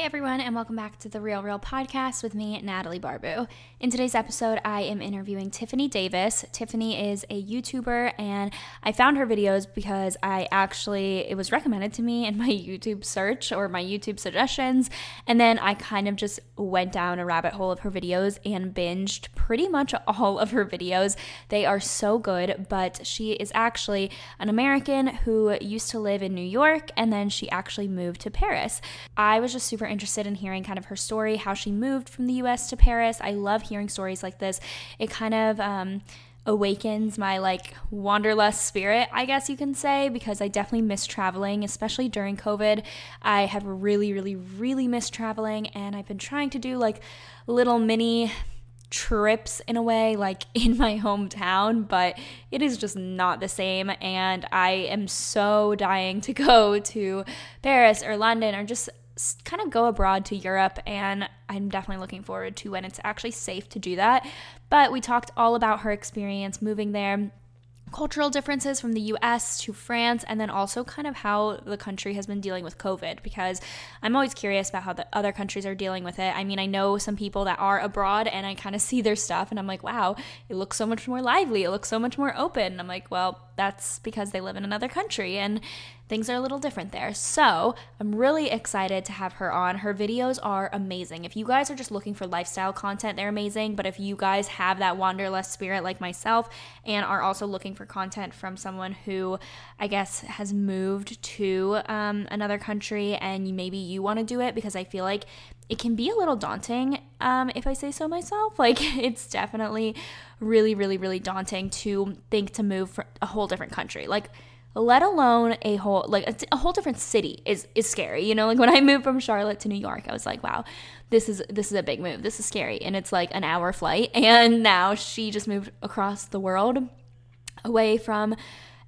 Everyone, and welcome back to the Real Reel Podcast with me, Natalie Barbu. In today's episode, I am interviewing Tiffanie Davis. Tiffanie is a YouTuber, and I found her videos because I actually, it was recommended to me in my YouTube search or my YouTube suggestions. And then I kind of just went down a rabbit hole of her videos and binged pretty much all of her videos. They are so good, but she is actually an American who used to live in New York, and then she actually moved to Paris. I was just super interested in hearing kind of her story, how she moved from the US to Paris. I love hearing stories like this. It kind of, um, awakens my like wanderlust spirit, I guess you can say, because I definitely miss traveling, especially during COVID. I have really, really, really missed traveling, and I've been trying to do like little mini trips in a way, like in my hometown, but it is just not the same. And I am so dying to go to Paris or London or just kind of go abroad to Europe, and I'm definitely looking forward to when it's actually safe to do that. But we talked all about her experience moving there cultural differences from the US to France, and then also kind of how the country has been dealing with COVID because I'm always curious about how the other countries are dealing with it. I mean, I know some people that are abroad and I kind of see their stuff and I'm like, wow, it looks so much more lively, it looks so much more open. And I'm like, well, that's because they live in another country and things are a little different there. So I'm really excited to have her on. Her videos are amazing. If you guys are just looking for lifestyle content, they're amazing. But if you guys have that wanderlust spirit like myself and are also looking for content from someone who I guess has moved to um, another country and maybe you want to do it because I feel like it can be a little daunting um, if I say so myself. Like, it's definitely really, really, really daunting to think to move a whole different country. Like, let alone a whole like a, a, whole different city is is scary you know? Like when i moved from charlotte to new york i was like wow this is this is a big move. This is scary. And it's like an hour flight. And now she just moved across the world away from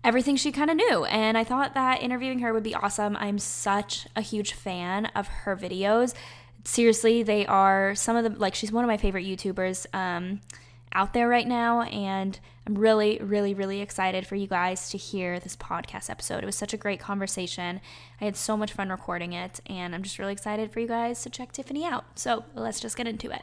everything she kind of knew. And i thought that interviewing her would be awesome. I'm such a huge fan of her videos seriously they are some of the like she's one of my favorite youtubers um out there right now. And I'm really, really, really excited for you guys to hear this podcast episode. It was such a great conversation. I had so much fun recording it. And I'm just really excited for you guys to check Tiffanie out. So let's just get into it.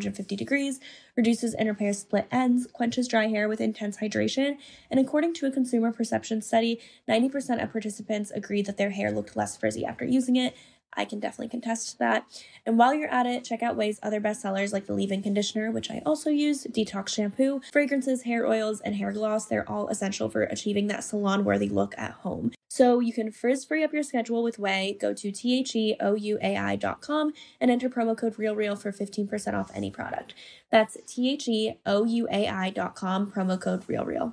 450 degrees, reduces and repairs split ends, quenches dry hair with intense hydration, and according to a consumer perception study, 90% of participants agreed that their hair looked less frizzy after using it. I can definitely contest that. And while you're at it, check out Ouai's other bestsellers like the leave-in conditioner, which I also use, detox shampoo, fragrances, hair oils, and hair gloss. They're all essential for achieving that salon-worthy look at home. So you can frizz free up your schedule with Ouai. Go to theouai.com and enter promo code RealReal for 15% off any product. That's theouai.com, promo code RealReal.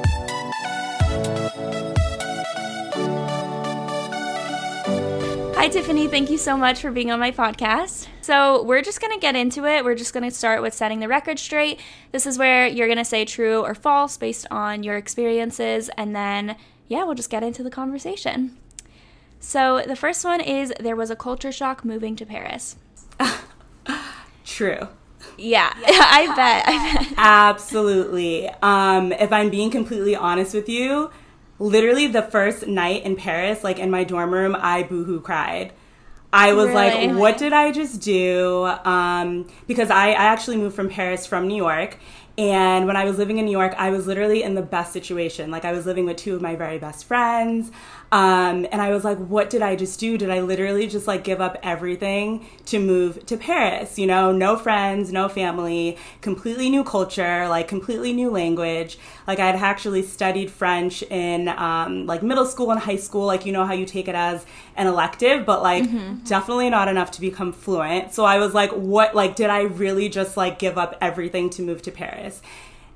Hi, Tiffanie. Thank you so much for being on my podcast. So, we're just going to get into it. We're just going to start with setting the record straight. This is where you're going to say true or false based on your experiences. And then, yeah, we'll just get into the conversation. So, the first one is there was a culture shock moving to Paris. True. Yeah, I bet. I bet. Absolutely. Um, if I'm being completely honest with you, literally the first night in Paris, like in my dorm room, I boohoo cried. I was Really? like, what did I just do? Um, because I, I actually moved from Paris from New York. And when I was living in New York, I was literally in the best situation. Like, I was living with two of my very best friends. Um, and I was like, what did I just do? Did I literally just like give up everything to move to Paris? You know, no friends, no family, completely new culture, like completely new language. Like I had actually studied French in um, like middle school and high school. Like you know how you take it as an elective, but like definitely not enough to become fluent. So I was like, what? Like, did I really just like give up everything to move to Paris?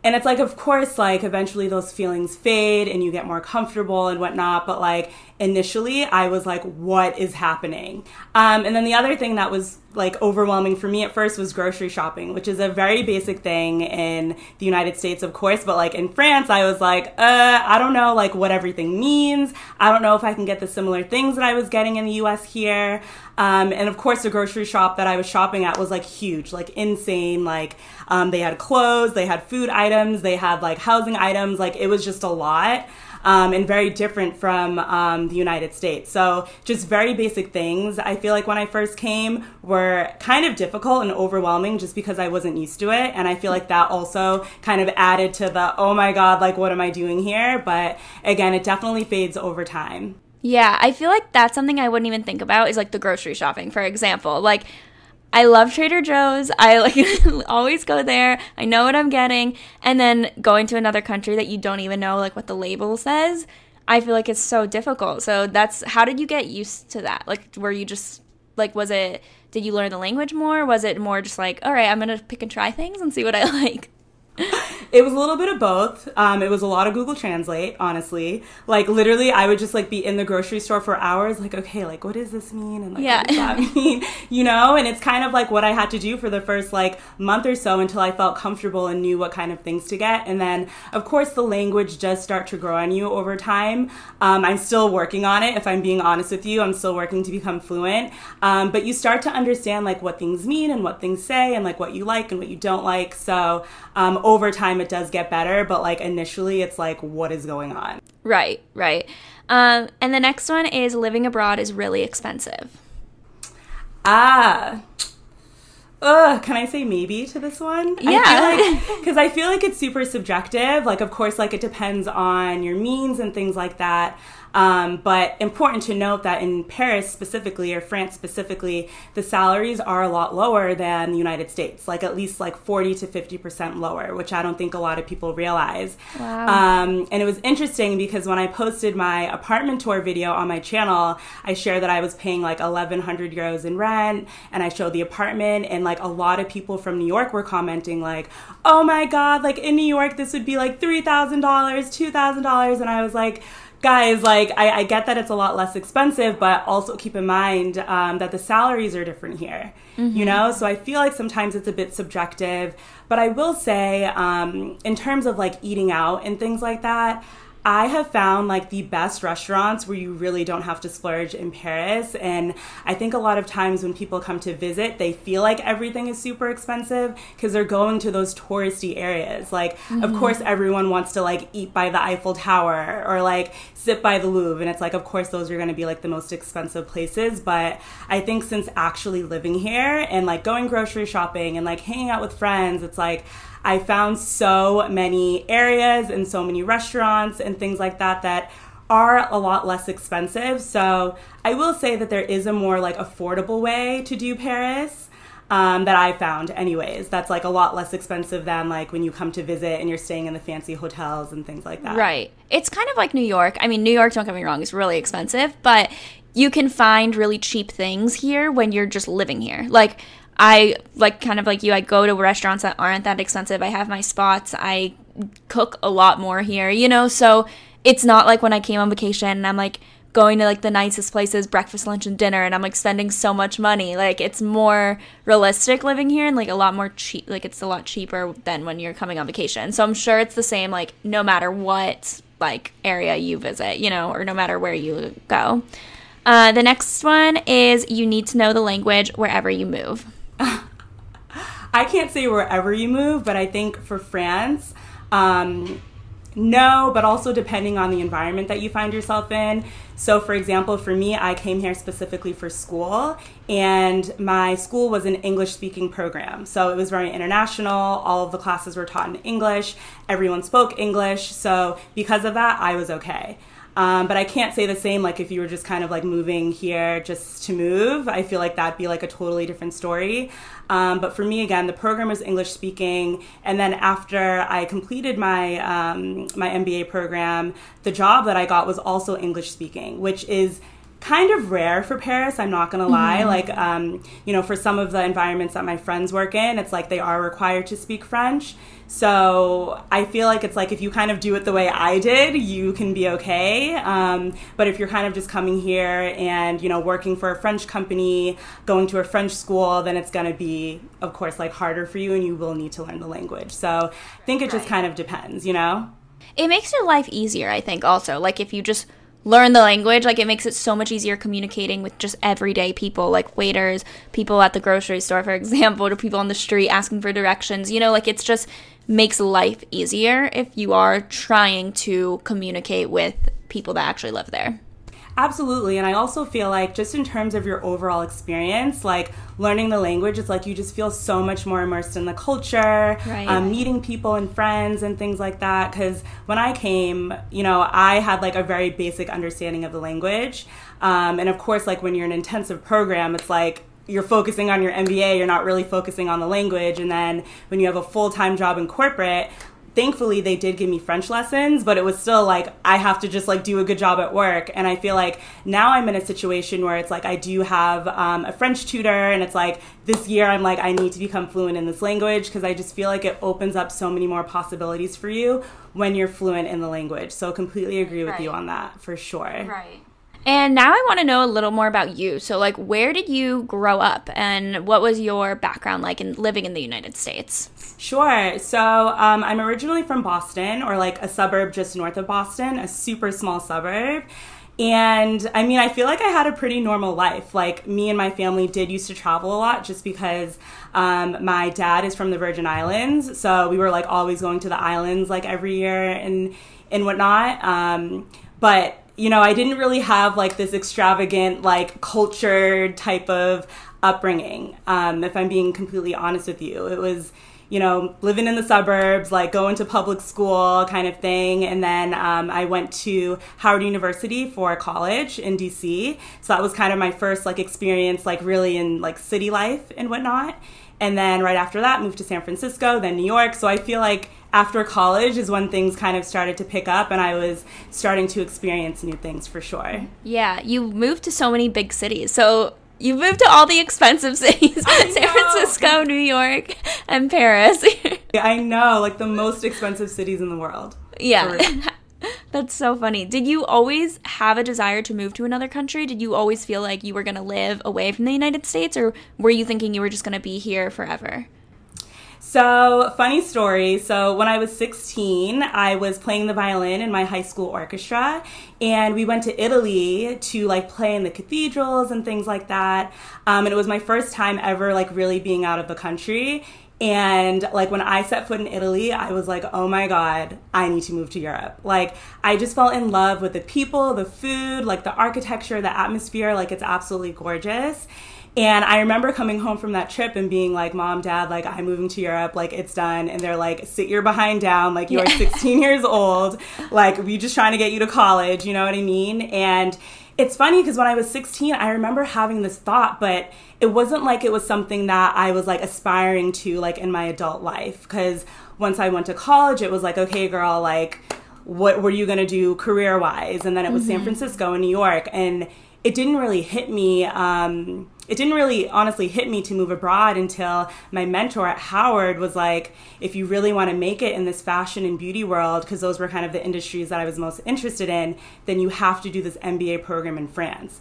And it's like, of course, like eventually those feelings fade and you get more comfortable and whatnot. But like initially, I was like, what is happening? Um, and then the other thing that was like overwhelming for me at first was grocery shopping, which is a very basic thing in the United States, of course. But like in France, I was like, uh, I don't know like what everything means. I don't know if I can get the similar things that I was getting in the US here. Um, and of course, the grocery shop that I was shopping at was like huge, like insane. Like um, they had clothes, they had food items, they had like housing items. Like it was just a lot. Um, and very different from um, the United States. So, just very basic things. I feel like when I first came were kind of difficult and overwhelming just because I wasn't used to it. And I feel like that also kind of added to the, oh my God, like, what am I doing here? But again, it definitely fades over time. Yeah, I feel like that's something I wouldn't even think about is like the grocery shopping, for example. Like, I love Trader Joe's. I like always go there. I know what I'm getting. And then going to another country that you don't even know like what the label says. I feel like it's so difficult. So that's how did you get used to that? Like were you just like was it did you learn the language more? Was it more just like, all right, I'm to pick and try things and see what I like? It was a little bit of both. Um, it was a lot of Google Translate, honestly. Like literally, I would just like be in the grocery store for hours, like, okay, like what does this mean, and like yeah. what does that mean, you know? And it's kind of like what I had to do for the first like month or so until I felt comfortable and knew what kind of things to get. And then, of course, the language does start to grow on you over time. Um, I'm still working on it. If I'm being honest with you, I'm still working to become fluent. Um, but you start to understand like what things mean and what things say and like what you like and what you don't like. So um, over time, it does get better, but like initially, it's like, what is going on? Right, right. Um, and the next one is living abroad is really expensive. Ah. Ugh, can I say maybe to this one? Yeah. Because I, feel like it's super subjective. Like, of course, like it depends on your means and things like that. Um, but important to note that in Paris specifically, or France specifically, the salaries are a lot lower than the United States, like at least like 40 to 50% lower, which I don't think a lot of people realize. Wow. Um, and it was interesting because when I posted my apartment tour video on my channel, I shared that I was paying like 1100 euros in rent and I showed the apartment and like a lot of people from New York were commenting like, oh my God, like in New York, this would be like $3,000, $2,000. And I was like, guys, like I, I, get that it's a lot less expensive, but also keep in mind um, that the salaries are different here. Mm-hmm. You know, so I feel like sometimes it's a bit subjective. But I will say, um, in terms of like eating out and things like that. I have found like the best restaurants where you really don't have to splurge in Paris. And I think a lot of times when people come to visit, they feel like everything is super expensive because they're going to those touristy areas. Like, mm-hmm. of course, everyone wants to like eat by the Eiffel Tower or like sit by the Louvre. And it's like, of course, those are going to be like the most expensive places. But I think since actually living here and like going grocery shopping and like hanging out with friends, it's like, I found so many areas and so many restaurants and things like that that are a lot less expensive. So I will say that there is a more like affordable way to do Paris. Um, that I found, anyways. That's like a lot less expensive than like when you come to visit and you're staying in the fancy hotels and things like that. Right. It's kind of like New York. I mean, New York, don't get me wrong, is really expensive, but you can find really cheap things here when you're just living here. Like, I like kind of like you, I go to restaurants that aren't that expensive. I have my spots. I cook a lot more here, you know? So it's not like when I came on vacation and I'm like going to like the nicest places, breakfast, lunch, and dinner, and I'm like spending so much money. Like it's more realistic living here and like a lot more cheap. Like it's a lot cheaper than when you're coming on vacation. So I'm sure it's the same, like no matter what like area you visit, you know, or no matter where you go. Uh, the next one is you need to know the language wherever you move. I can't say wherever you move, but I think for France, um, no, but also depending on the environment that you find yourself in. So, for example, for me, I came here specifically for school, and my school was an English speaking program. So, it was very international. All of the classes were taught in English, everyone spoke English. So, because of that, I was okay. Um, but I can't say the same like if you were just kind of like moving here just to move. I feel like that'd be like a totally different story. Um, but for me, again, the program was English speaking, and then after I completed my um, my MBA program, the job that I got was also English speaking, which is kind of rare for Paris. I'm not gonna lie. Mm-hmm. Like, um, you know, for some of the environments that my friends work in, it's like they are required to speak French. So I feel like it's like if you kind of do it the way I did, you can be okay. Um, but if you're kind of just coming here and you know working for a French company, going to a French school, then it's gonna be, of course, like harder for you, and you will need to learn the language. So I think it just kind of depends, you know. It makes your life easier, I think. Also, like if you just learn the language like it makes it so much easier communicating with just everyday people like waiters people at the grocery store for example to people on the street asking for directions you know like it's just makes life easier if you are trying to communicate with people that actually live there. Absolutely. And I also feel like, just in terms of your overall experience, like learning the language, it's like you just feel so much more immersed in the culture, right. um, meeting people and friends and things like that. Because when I came, you know, I had like a very basic understanding of the language. Um, and of course, like when you're in an intensive program, it's like you're focusing on your MBA, you're not really focusing on the language. And then when you have a full time job in corporate, thankfully they did give me French lessons, but it was still like I have to just like do a good job at work. And I feel like now I'm in a situation where it's like I do have um, a French tutor, and it's like this year I'm like I need to become fluent in this language because I just feel like it opens up so many more possibilities for you when you're fluent in the language. So completely agree with Right. you on that for sure. Right. And now I want to know a little more about you. So, like, where did you grow up and what was your background like in living in the United States? Sure. So um, I'm originally from Boston, or like a suburb just north of Boston, a super small suburb. And I mean, I feel like I had a pretty normal life. Like, me and my family did used to travel a lot just because um, my dad is from the Virgin Islands. So we were like always going to the islands like every year and, and whatnot. Um, but you know, I didn't really have like this extravagant, like cultured type of upbringing. Um, if I'm being completely honest with you, it was, you know, living in the suburbs, like going to public school kind of thing. And then um, I went to Howard University for college in DC. So that was kind of my first like experience, like really in like city life and whatnot. And then right after that, moved to San Francisco, then New York. So I feel like after college is when things kind of started to pick up and I was starting to experience new things for sure. Yeah, you moved to so many big cities. So, you moved to all the expensive cities San. Francisco, New York, and Paris. I know, like the most expensive cities in the world. yeah. That's so funny. Did you always have a desire to move to another country? Did you always feel like you were going to live away from the United States, or were you thinking you were just going to be here forever? So, funny story. So, when I was 16, I was playing the violin in my high school orchestra, and we went to Italy to like play in the cathedrals and things like that. Um, and it was my first time ever like really being out of the country. And like when I set foot in Italy, I was like, oh my God, I need to move to Europe. Like, I just fell in love with the people, the food, like the architecture, the atmosphere. Like, it's absolutely gorgeous. And I remember coming home from that trip and being like, Mom, Dad, like, I'm moving to Europe, like, it's done. And they're like, sit your behind down, like, you're 16 years old, like, we just trying to get you to college, you know what I mean? And it's funny because when I was 16, I remember having this thought, but it wasn't like it was something that I was like aspiring to, like, in my adult life. Because once I went to college, it was like, okay, girl, like, what were you going to do career wise? And then it was San Francisco and New York. And it didn't really hit me. Um, it didn't really honestly hit me to move abroad until my mentor at Howard was like, if you really want to make it in this fashion and beauty world, because those were kind of the industries that I was most interested in, then you have to do this MBA program in France.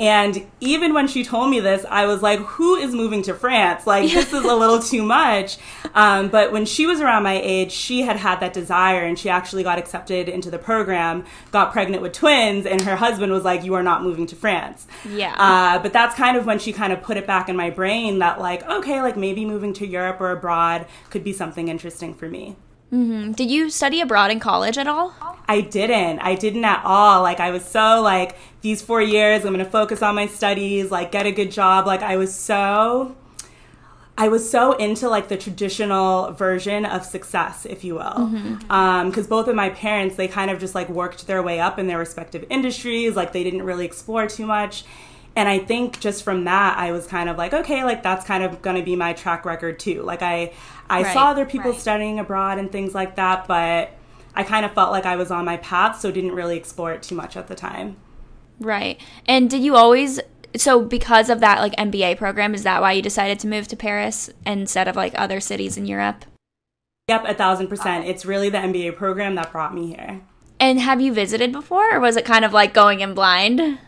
And even when she told me this, I was like, who is moving to France? Like, this is a little too much. Um, but when she was around my age, she had had that desire and she actually got accepted into the program, got pregnant with twins, and her husband was like, you are not moving to France. Yeah. Uh, but that's kind of when she kind of put it back in my brain that, like, okay, like maybe moving to Europe or abroad could be something interesting for me. Mm-hmm. Did you study abroad in college at all? I didn't. I didn't at all. Like I was so like these 4 years I'm going to focus on my studies, like get a good job. Like I was so I was so into like the traditional version of success, if you will, mm-hmm. um, because both of my parents they kind of just like worked their way up in their respective industries. Like they didn't really explore too much, and I think just from that I was kind of like, okay, like that's kind of going to be my track record too. Like I I Right, saw other people right. studying abroad and things like that, but I kind of felt like I was on my path, so didn't really explore it too much at the time. Right. And did you always so because of that like MBA program is that why you decided to move to Paris instead of like other cities in Europe? Yep, a thousand percent. It's really the MBA program that brought me here. And have you visited before or was it kind of like going in blind?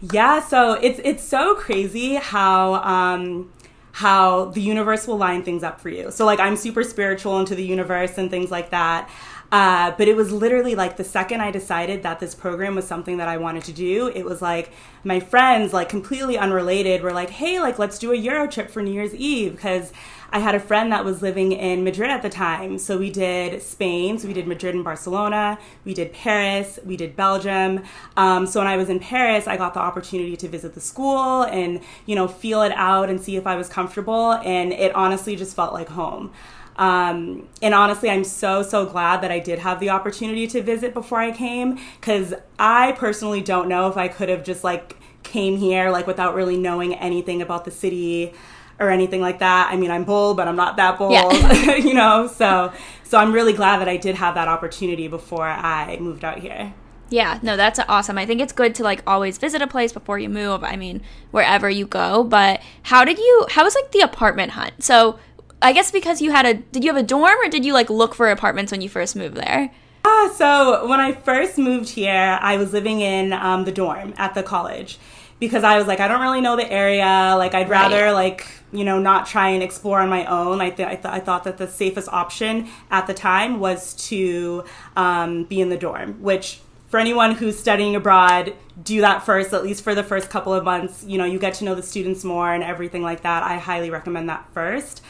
Yeah, so it's it's so crazy how um how the universe will line things up for you. So like I'm super spiritual into the universe and things like that. Uh, but it was literally like the second I decided that this program was something that I wanted to do, it was like my friends, like completely unrelated, were like, hey, like let's do a Euro trip for New Year's Eve because I had a friend that was living in Madrid at the time. So we did Spain, so we did Madrid and Barcelona, we did Paris, we did Belgium. Um, so when I was in Paris, I got the opportunity to visit the school and, you know, feel it out and see if I was comfortable. And it honestly just felt like home. Um, and honestly, I'm so, so glad that I did have the opportunity to visit before I came because I personally don't know if I could have just like came here like without really knowing anything about the city or anything like that. I mean, I'm bold, but I'm not that bold, Yeah. you know. So, so I'm really glad that I did have that opportunity before I moved out here. Yeah, no, that's awesome. I think it's good to like always visit a place before you move. I mean, wherever you go. But how did you? How was like the apartment hunt? So I guess because you had a, did you have a dorm or did you like look for apartments when you first moved there? Ah, so when I first moved here, I was living in um, the dorm at the college because I was like, I don't really know the area. Like, I'd rather Right. like you know not try and explore on my own. I th- I, th- I thought that the safest option at the time was to um, be in the dorm, which. For anyone who's studying abroad, do that first, at least for the first couple of months. You know, you get to know the students more and everything like that. I highly recommend that first.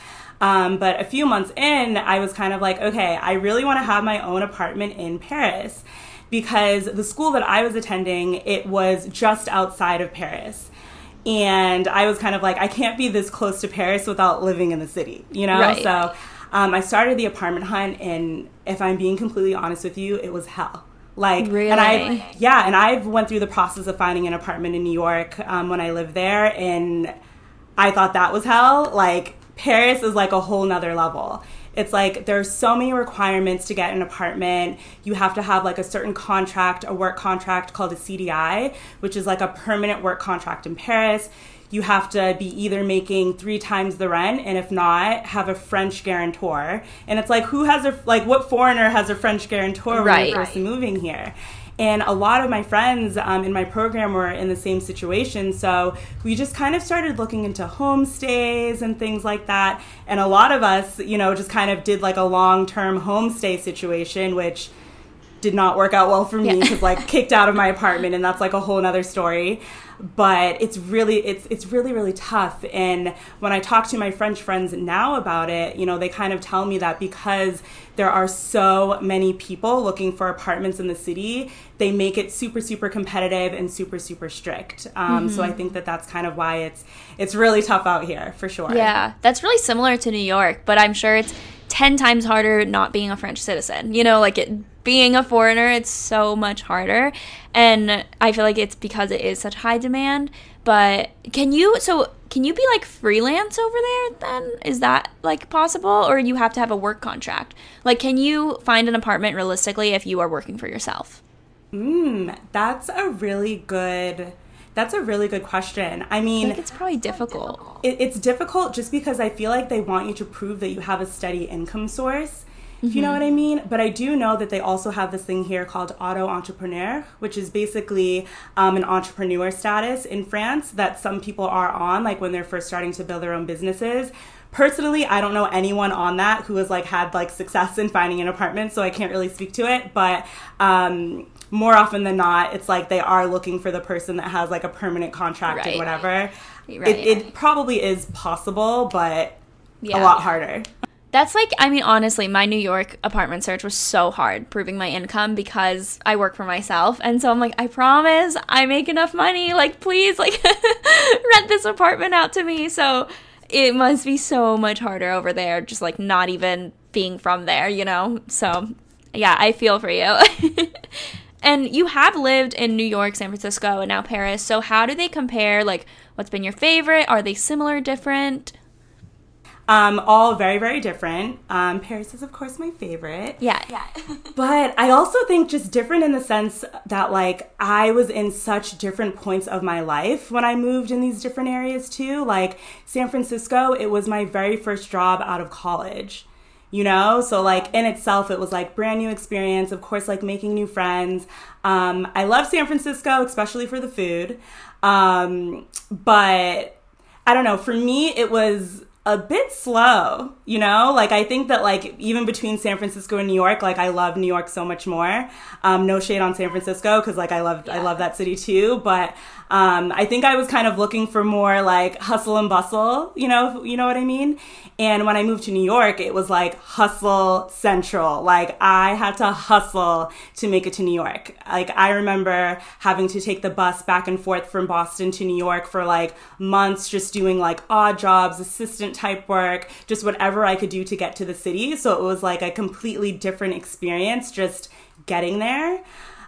Um, but a few months in, I was kind of like, okay, I really want to have my own apartment in Paris because the school that I was attending, it was just outside of Paris. And I was kind of like, I can't be this close to Paris without living in the city, you know? Right. So um, I started the apartment hunt, and if I'm being completely honest with you, it was hell. Like, and I, Really? yeah, and I've went through the process of finding an apartment in New York um, when I lived there, and I thought that was hell. Like Paris is like a whole nother level. It's like there's so many requirements to get an apartment. You have to have like a certain contract, a work contract called a CDI, which is like a permanent work contract in Paris. You have to be either making three times the rent, and if not, have a French guarantor. And it's like, who has a like, what foreigner has a French guarantor when Right. you're first moving here? And a lot of my friends um, in my program were in the same situation. So we just kind of started looking into homestays and things like that. And a lot of us, you know, just kind of did like a long term homestay situation, which did not work out well for me Yeah. because like kicked out of my apartment and that's like a whole nother story but it's really it's it's really really tough and when i talk to my french friends now about it you know they kind of tell me that because there are so many people looking for apartments in the city they make it super super competitive and super super strict um, so i Mm-hmm. think that that's kind of why it's it's really tough out here for sure Yeah, that's really similar to New York, but I'm sure it's 10 times harder not being a French citizen. You know, like it, being a foreigner, it's so much harder. And I feel like it's because it is such high demand. But can you, so can you be like freelance over there then? Is that like possible? Or you have to have a work contract? Like, can you find an apartment realistically if you are working for yourself? Mm, that's a really good that's a really good question i I mean think it's probably difficult. it, it's difficult just because I feel like they want you to prove that you have a steady income source. If you know what I mean, but I do know that they also have this thing here called auto entrepreneur, which is basically um, an entrepreneur status in France that some people are on, like when they're first starting to build their own businesses. Personally, I don't know anyone on that who has like had like success in finding an apartment, so I can't really speak to it. But um, more often than not, it's like they are looking for the person that has like a permanent contract Right. and whatever. Right. It, it probably is possible, but Yeah. a lot harder. That's like, I mean, honestly, my New York apartment search was so hard proving my income because I work for myself. And so I'm like, I promise I make enough money. Like, please, like, rent this apartment out to me. So it must be so much harder over there, just like not even being from there, you know? So yeah, I feel for you. and you have lived in New York, San Francisco, and now Paris. So how do they compare? Like, what's been your favorite? Are they similar, different? Um, all very, very different. Um, Paris is, of course, my favorite. Yeah. Yeah. But I also think just different in the sense that, like, I was in such different points of my life when I moved in these different areas, too. Like, San Francisco, it was my very first job out of college. You know, so like in itself, it was like brand new experience. Of course, like making new friends. Um, I love San Francisco, especially for the food. Um, but I don't know. For me, it was a bit slow, you know? Like, I think that, like, even between San Francisco and New York, like, I love New York so much more. Um, no shade on San Francisco, because, like, I love, I love that city too. But, um, I think I was kind of looking for more, like, hustle and bustle, you know, you know what I mean? And when I moved to New York, it was like hustle central. Like I had to hustle to make it to New York. Like I remember having to take the bus back and forth from Boston to New York for like months, just doing like odd jobs, assistant type work, just whatever I could do to get to the city. So it was like a completely different experience just getting there.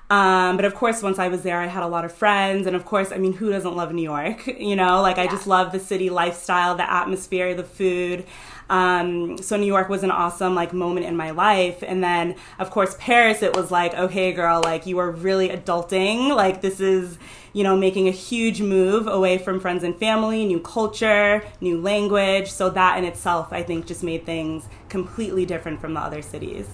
Um, but of course, once I was there, I had a lot of friends. And of course, I mean, who doesn't love New York? You know, like yeah. I just love the city lifestyle, the atmosphere, the food. Um, so New York was an awesome like moment in my life. And then of course Paris, it was like, okay, girl, like you are really adulting. Like this is, you know, making a huge move away from friends and family, new culture, new language. So that in itself, I think, just made things completely different from the other cities.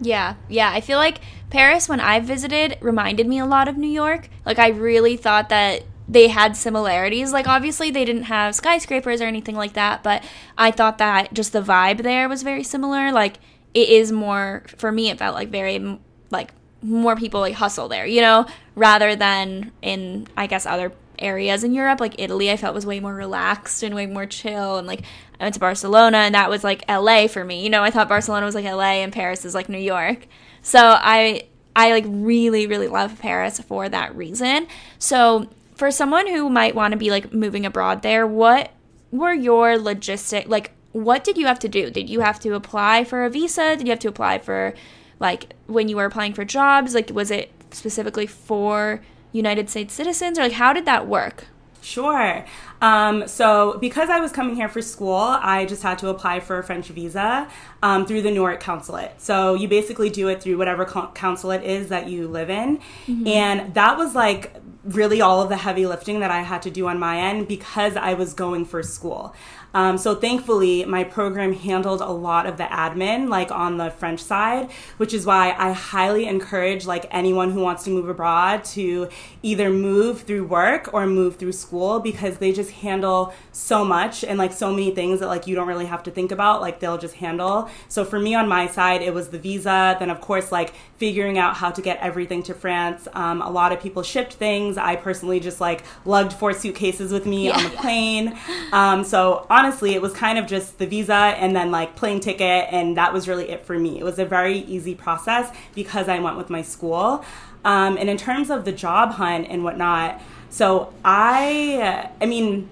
Yeah, yeah. I feel like Paris, when I visited, reminded me a lot of New York. Like, I really thought that they had similarities. Like obviously they didn't have skyscrapers or anything like that, but I thought that just the vibe there was very similar. Like it is more for me it felt like very like more people like hustle there, you know, rather than in I guess other areas in Europe like Italy I felt was way more relaxed and way more chill and like I went to Barcelona and that was like LA for me. You know, I thought Barcelona was like LA and Paris is like New York. So I I like really really love Paris for that reason. So for someone who might want to be like moving abroad there, what were your logistic like what did you have to do? Did you have to apply for a visa? Did you have to apply for like when you were applying for jobs? Like was it specifically for United States citizens or like how did that work? Sure. Um, so, because I was coming here for school, I just had to apply for a French visa um, through the New York consulate. So, you basically do it through whatever consulate is that you live in. Mm-hmm. And that was like really all of the heavy lifting that I had to do on my end because I was going for school. Um, so thankfully, my program handled a lot of the admin, like on the French side, which is why I highly encourage like anyone who wants to move abroad to either move through work or move through school because they just handle so much and like so many things that like you don't really have to think about. Like they'll just handle. So for me on my side, it was the visa. Then of course like figuring out how to get everything to France. Um, a lot of people shipped things. I personally just like lugged four suitcases with me yeah. on the plane. Um, so honestly, it was kind of just the visa and then like plane ticket, and that was really it for me. It was a very easy process because I went with my school. Um, and in terms of the job hunt and whatnot, so I, I mean,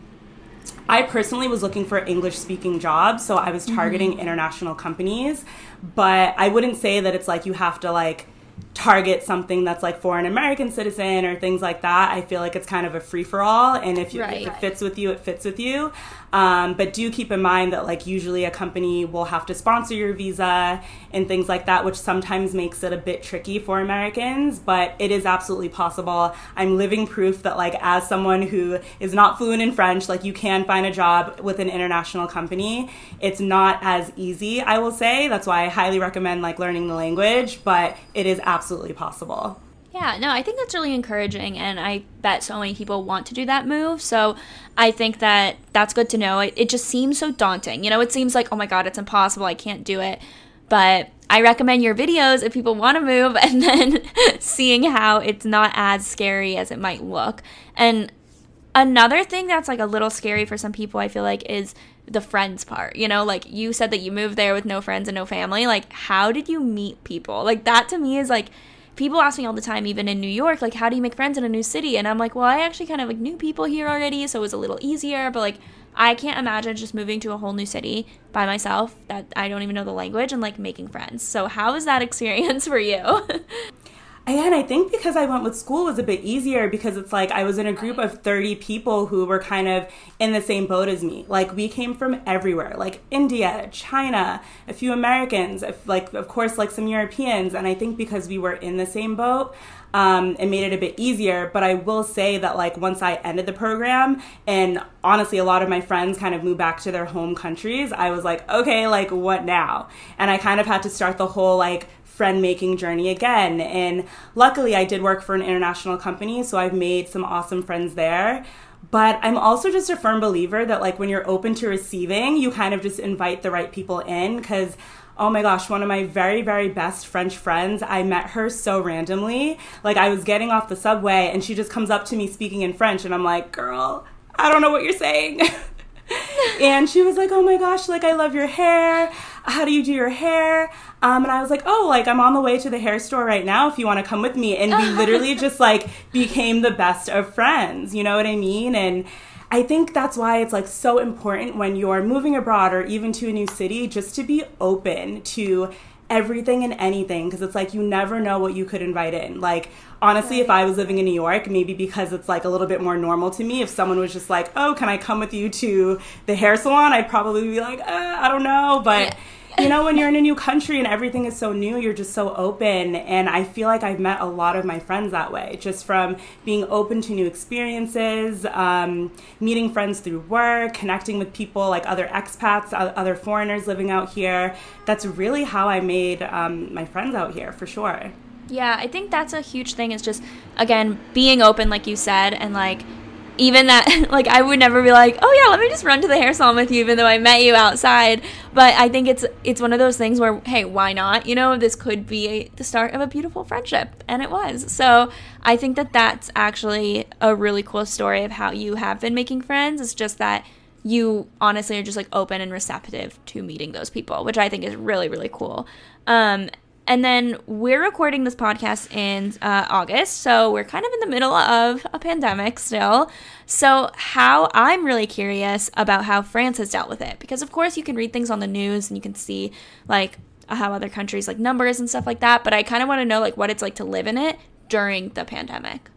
I personally was looking for English speaking jobs, so I was targeting mm-hmm. international companies, but I wouldn't say that it's like you have to like target something that's like for an American citizen or things like that. I feel like it's kind of a free for all, and if, you, right. if, it fits with you, it fits with you. Um, but do keep in mind that like usually a company will have to sponsor your visa and things like that, which sometimes makes it a bit tricky for Americans. But it is absolutely possible. I'm living proof that like as someone who is not fluent in French, like you can find a job with an international company. It's not as easy, I will say. That's why I highly recommend like learning the language, but it is absolutely possible. Yeah, no, I think that's really encouraging, and I bet so many people want to do that move. So I think that that's good to know. It, it just seems so daunting. You know, it seems like, oh my God, it's impossible. I can't do it. But I recommend your videos if people want to move and then seeing how it's not as scary as it might look. And another thing that's like a little scary for some people, I feel like, is the friends part. You know, like you said that you moved there with no friends and no family. Like, how did you meet people? Like, that to me is like, people ask me all the time, even in New York, like, how do you make friends in a new city? And I'm like, well, I actually kind of like knew people here already, so it was a little easier. But like, I can't imagine just moving to a whole new city by myself that I don't even know the language and like making friends. So, how was that experience for you? And I think because I went with school was a bit easier because it's like I was in a group of 30 people who were kind of in the same boat as me. Like we came from everywhere, like India, China, a few Americans, like of course like some Europeans. And I think because we were in the same boat, um, it made it a bit easier. But I will say that like once I ended the program, and honestly, a lot of my friends kind of moved back to their home countries, I was like, okay, like what now? And I kind of had to start the whole like friend making journey again. And luckily, I did work for an international company, so I've made some awesome friends there. But I'm also just a firm believer that, like, when you're open to receiving, you kind of just invite the right people in because oh my gosh, one of my very, very best French friends, I met her so randomly. Like, I was getting off the subway and she just comes up to me speaking in French, and I'm like, girl, I don't know what you're saying. and she was like, oh my gosh, like, I love your hair. How do you do your hair? Um, and I was like, oh, like I'm on the way to the hair store right now if you want to come with me. And we literally just like became the best of friends. You know what I mean? And I think that's why it's like so important when you're moving abroad or even to a new city just to be open to everything and anything because it's like you never know what you could invite in. Like honestly, if I was living in New York, maybe because it's like a little bit more normal to me, if someone was just like, "Oh, can I come with you to the hair salon?" I'd probably be like, uh, "I don't know," but. Yeah you know, when you're in a new country and everything is so new, you're just so open. And I feel like I've met a lot of my friends that way, just from being open to new experiences, um, meeting friends through work, connecting with people like other expats, other foreigners living out here. That's really how I made um, my friends out here, for sure. Yeah, I think that's a huge thing. Is just again being open, like you said, and like even that like I would never be like, "Oh yeah, let me just run to the hair salon with you even though I met you outside." But I think it's it's one of those things where hey, why not? You know, this could be a, the start of a beautiful friendship, and it was. So, I think that that's actually a really cool story of how you have been making friends. It's just that you honestly are just like open and receptive to meeting those people, which I think is really really cool. Um, and then we're recording this podcast in uh, August, so we're kind of in the middle of a pandemic still. So, how I'm really curious about how France has dealt with it because, of course, you can read things on the news and you can see like how other countries like numbers and stuff like that. But I kind of want to know like what it's like to live in it during the pandemic.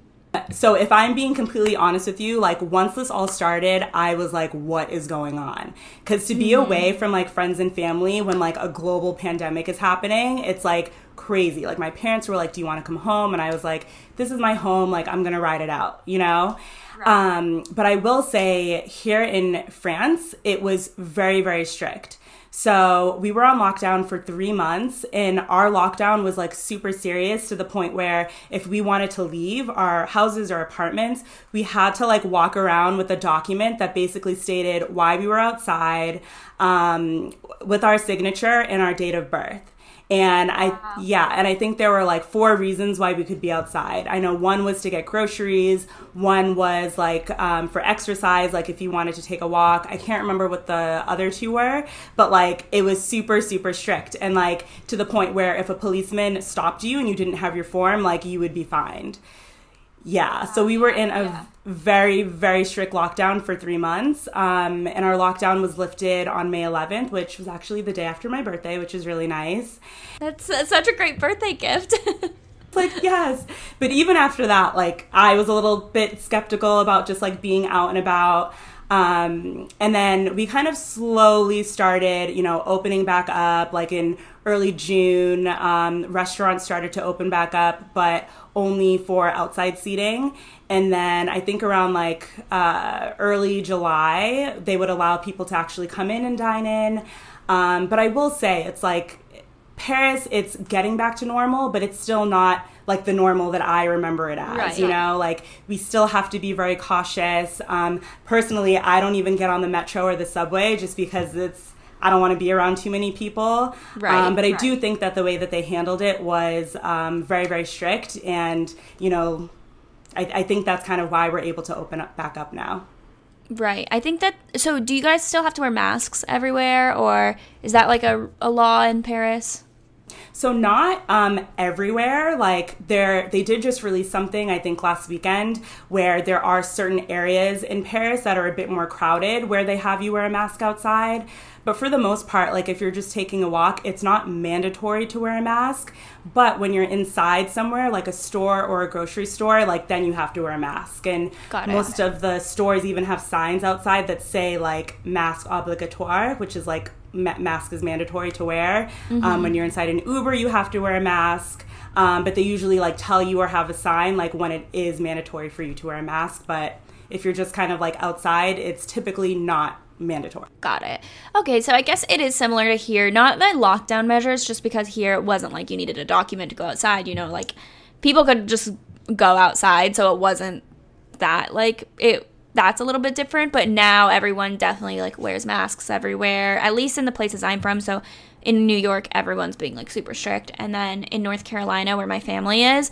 So if I'm being completely honest with you, like once this all started, I was like, what is going on? Because to be mm-hmm. away from like friends and family when like a global pandemic is happening, it's like crazy. Like my parents were like, do you want to come home? And I was like, this is my home. Like I'm going to ride it out, you know? Right. Um, but I will say here in France, it was very, very strict. So we were on lockdown for three months, and our lockdown was like super serious to the point where if we wanted to leave our houses or apartments, we had to like walk around with a document that basically stated why we were outside um, with our signature and our date of birth. And I, wow. yeah, and I think there were like four reasons why we could be outside. I know one was to get groceries, one was like um, for exercise, like if you wanted to take a walk. I can't remember what the other two were, but like it was super, super strict. And like to the point where if a policeman stopped you and you didn't have your form, like you would be fined. Yeah, so we were in a yeah. Very, very strict lockdown for three months. Um, and our lockdown was lifted on May 11th, which was actually the day after my birthday, which is really nice. That's such a great birthday gift. like, yes. But even after that, like, I was a little bit skeptical about just like being out and about. Um, and then we kind of slowly started, you know, opening back up, like in early June. Um, restaurants started to open back up, but only for outside seating. And then I think around like uh, early July, they would allow people to actually come in and dine in. Um, but I will say, it's like Paris, it's getting back to normal, but it's still not like the normal that I remember it as. Right. You know, like we still have to be very cautious. Um, personally, I don't even get on the metro or the subway just because it's I don't want to be around too many people. Right. Um, but I right. do think that the way that they handled it was um, very, very strict. And, you know, I, I, think that's kind of why we're able to open up back up now. Right. I think that. So, do you guys still have to wear masks everywhere, or is that like a, a law in Paris? So not um, everywhere. Like there, they did just release something I think last weekend where there are certain areas in Paris that are a bit more crowded where they have you wear a mask outside. But for the most part, like if you're just taking a walk, it's not mandatory to wear a mask. But when you're inside somewhere, like a store or a grocery store, like then you have to wear a mask. And most of the stores even have signs outside that say like mask obligatoire, which is like ma- mask is mandatory to wear. Um, mm-hmm. Um, when you're inside an Uber, you have to wear a mask. Um, but they usually like tell you or have a sign like when it is mandatory for you to wear a mask. But if you're just kind of like outside, it's typically not mandatory. Got it. Okay, so I guess it is similar to here. Not the lockdown measures, just because here it wasn't like you needed a document to go outside. You know, like people could just go outside, so it wasn't that like it that's a little bit different. But now everyone definitely like wears masks everywhere, at least in the places I'm from. So in New York, everyone's being like super strict. And then in North Carolina, where my family is,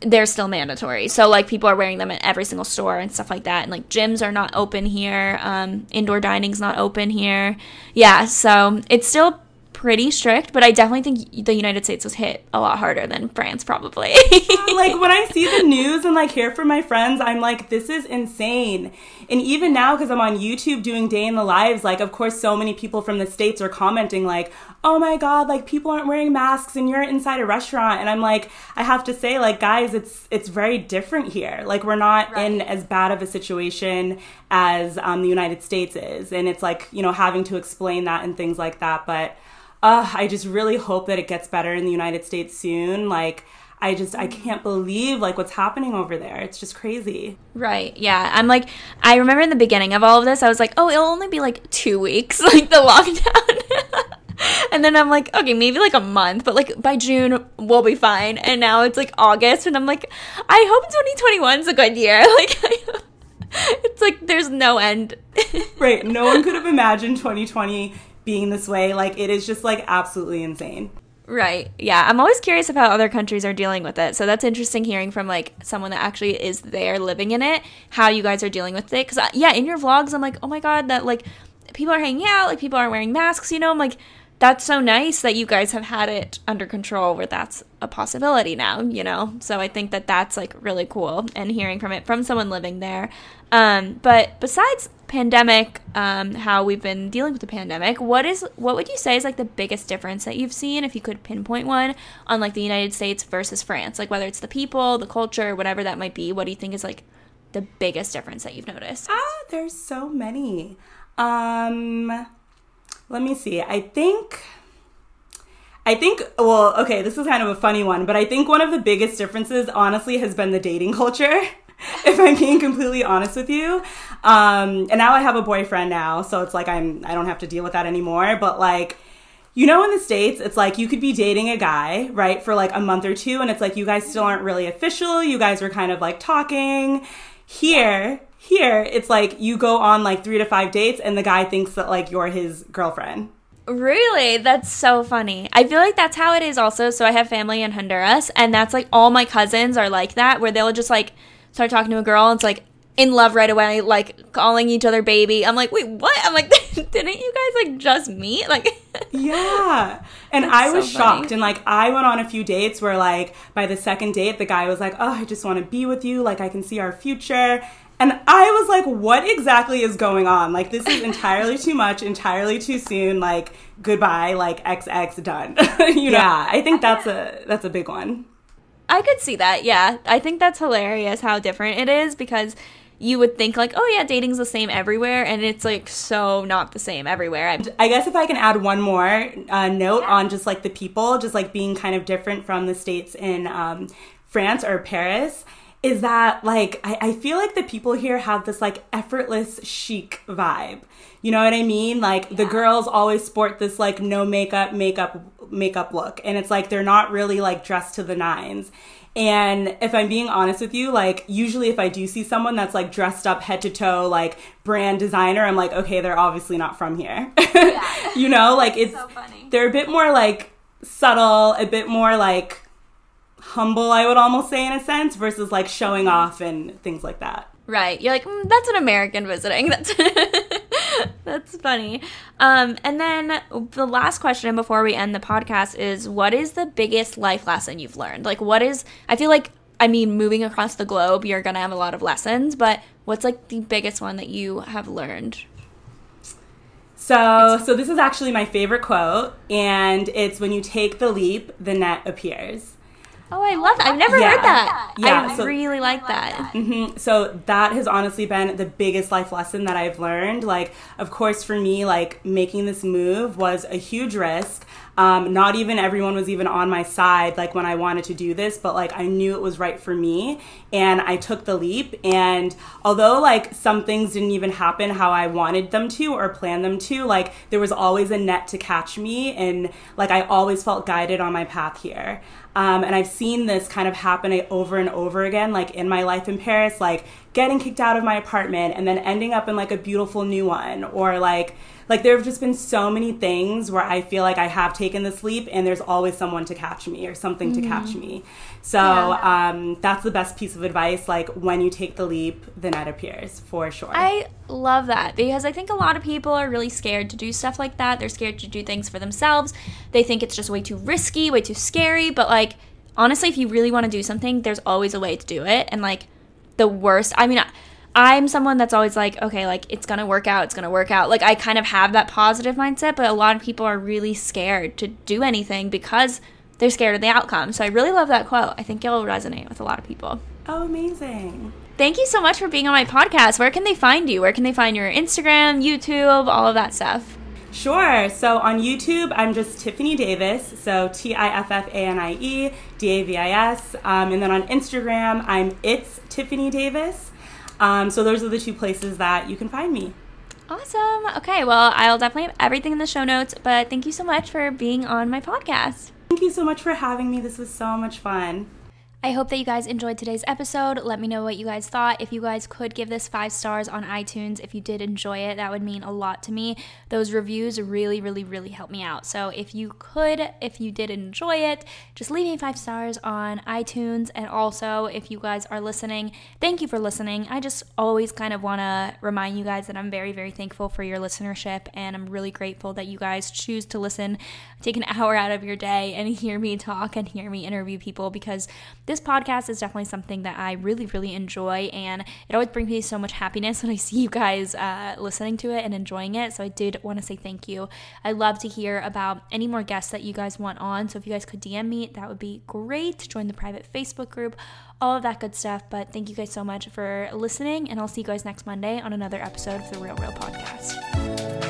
they're still mandatory. So like people are wearing them at every single store and stuff like that. And like gyms are not open here. Um, indoor dining's not open here. Yeah, so it's still pretty strict, but I definitely think the United States was hit a lot harder than France, probably. like when I see the news and like hear from my friends, I'm like, this is insane. And even now, because I'm on YouTube doing day in the lives, like, of course, so many people from the States are commenting, like, oh my God, like people aren't wearing masks and you're inside a restaurant. And I'm like, I have to say, like, guys, it's, it's very different here. Like, we're not right. in as bad of a situation as um, the United States is. And it's like, you know, having to explain that and things like that. But uh, I just really hope that it gets better in the United States soon. Like, I just I can't believe like what's happening over there. It's just crazy. Right. Yeah. I'm like I remember in the beginning of all of this I was like, "Oh, it'll only be like 2 weeks like the lockdown." and then I'm like, "Okay, maybe like a month, but like by June we'll be fine." And now it's like August and I'm like, "I hope 2021 is a good year." Like it's like there's no end. right. No one could have imagined 2020 being this way. Like it is just like absolutely insane. Right. Yeah. I'm always curious of how other countries are dealing with it. So that's interesting hearing from like someone that actually is there living in it, how you guys are dealing with it. Cause uh, yeah, in your vlogs, I'm like, oh my God, that like people are hanging out, like people aren't wearing masks, you know? I'm like, that's so nice that you guys have had it under control where that's a possibility now, you know? So I think that that's like really cool and hearing from it from someone living there. Um, but besides pandemic, um, how we've been dealing with the pandemic, what is what would you say is like the biggest difference that you've seen, if you could pinpoint one, on like the United States versus France? Like whether it's the people, the culture, whatever that might be, what do you think is like the biggest difference that you've noticed? Ah, there's so many. Um let me see. I think I think well, okay, this is kind of a funny one, but I think one of the biggest differences honestly has been the dating culture. if I'm being completely honest with you. Um, and now I have a boyfriend now, so it's like I'm I don't have to deal with that anymore. But like, you know, in the states, it's like you could be dating a guy right for like a month or two, and it's like you guys still aren't really official. You guys are kind of like talking. Here, here, it's like you go on like three to five dates, and the guy thinks that like you're his girlfriend. Really? That's so funny. I feel like that's how it is also. So I have family in Honduras, and that's like all my cousins are like that, where they'll just like start talking to a girl and it's like in love right away, like calling each other baby. I'm like, wait, what? I'm like, didn't you guys like just meet? Like, yeah. And I was so shocked. And like, I went on a few dates where, like, by the second date, the guy was like, oh, I just want to be with you. Like, I can see our future. And I was like, what exactly is going on? Like, this is entirely too much, entirely too soon. Like, goodbye, like, XX done. you know? Yeah, I think that's a that's a big one. I could see that. Yeah. I think that's hilarious how different it is because you would think like, oh yeah, dating's the same everywhere, and it's like so not the same everywhere. I'm- i guess if I can add one more uh, note yeah. on just like the people, just like being kind of different from the states in um, France or Paris, is that like I, I feel like the people here have this like effortless chic vibe. You know what I mean? Like yeah. the girls always sport this like no makeup, makeup, makeup look. And it's like they're not really like dressed to the nines. And if I'm being honest with you, like usually if I do see someone that's like dressed up head to toe, like brand designer, I'm like, okay, they're obviously not from here. Yeah. you know, like it's, so they're a bit more like subtle, a bit more like humble, I would almost say in a sense, versus like showing off and things like that. Right. You're like, mm, that's an American visiting. That's that's funny. Um, and then the last question before we end the podcast is what is the biggest life lesson you've learned? Like what is I feel like I mean moving across the globe, you're going to have a lot of lessons, but what's like the biggest one that you have learned? So, so this is actually my favorite quote and it's when you take the leap, the net appears. Oh, I love that. I've never yeah. heard that. Yeah, I so, really like that. Mm-hmm. So that has honestly been the biggest life lesson that I've learned. Like, of course, for me, like making this move was a huge risk. Um, not even everyone was even on my side, like when I wanted to do this, but like I knew it was right for me, and I took the leap. And although like some things didn't even happen how I wanted them to or planned them to, like there was always a net to catch me, and like I always felt guided on my path here. Um, and I've seen this kind of happen over and over again, like in my life in Paris, like getting kicked out of my apartment and then ending up in like a beautiful new one or like like there have just been so many things where I feel like I have taken this leap and there's always someone to catch me or something mm-hmm. to catch me. So yeah. um, that's the best piece of advice. Like when you take the leap, the net appears for sure. I love that because I think a lot of people are really scared to do stuff like that. They're scared to do things for themselves. They think it's just way too risky, way too scary. But like honestly, if you really want to do something, there's always a way to do it. And like the worst, I mean. I'm someone that's always like, okay, like it's gonna work out, it's gonna work out. Like I kind of have that positive mindset, but a lot of people are really scared to do anything because they're scared of the outcome. So I really love that quote. I think it'll resonate with a lot of people. Oh, amazing. Thank you so much for being on my podcast. Where can they find you? Where can they find your Instagram, YouTube, all of that stuff? Sure. So on YouTube, I'm just Tiffanie Davis. So T I F F A N I E D A V I S. Um, and then on Instagram, I'm It's Tiffanie Davis. Um, so those are the two places that you can find me. Awesome. Okay, well, I'll definitely have everything in the show notes, but thank you so much for being on my podcast. Thank you so much for having me. This was so much fun. I hope that you guys enjoyed today's episode. Let me know what you guys thought. If you guys could give this five stars on iTunes, if you did enjoy it, that would mean a lot to me. Those reviews really, really, really help me out. So if you could, if you did enjoy it, just leave me five stars on iTunes. And also, if you guys are listening, thank you for listening. I just always kind of want to remind you guys that I'm very, very thankful for your listenership. And I'm really grateful that you guys choose to listen, take an hour out of your day and hear me talk and hear me interview people because this podcast is definitely something that I really, really enjoy, and it always brings me so much happiness when I see you guys uh, listening to it and enjoying it. So I did want to say thank you. I love to hear about any more guests that you guys want on. So if you guys could DM me, that would be great. Join the private Facebook group, all of that good stuff. But thank you guys so much for listening, and I'll see you guys next Monday on another episode of the Real Reel Podcast.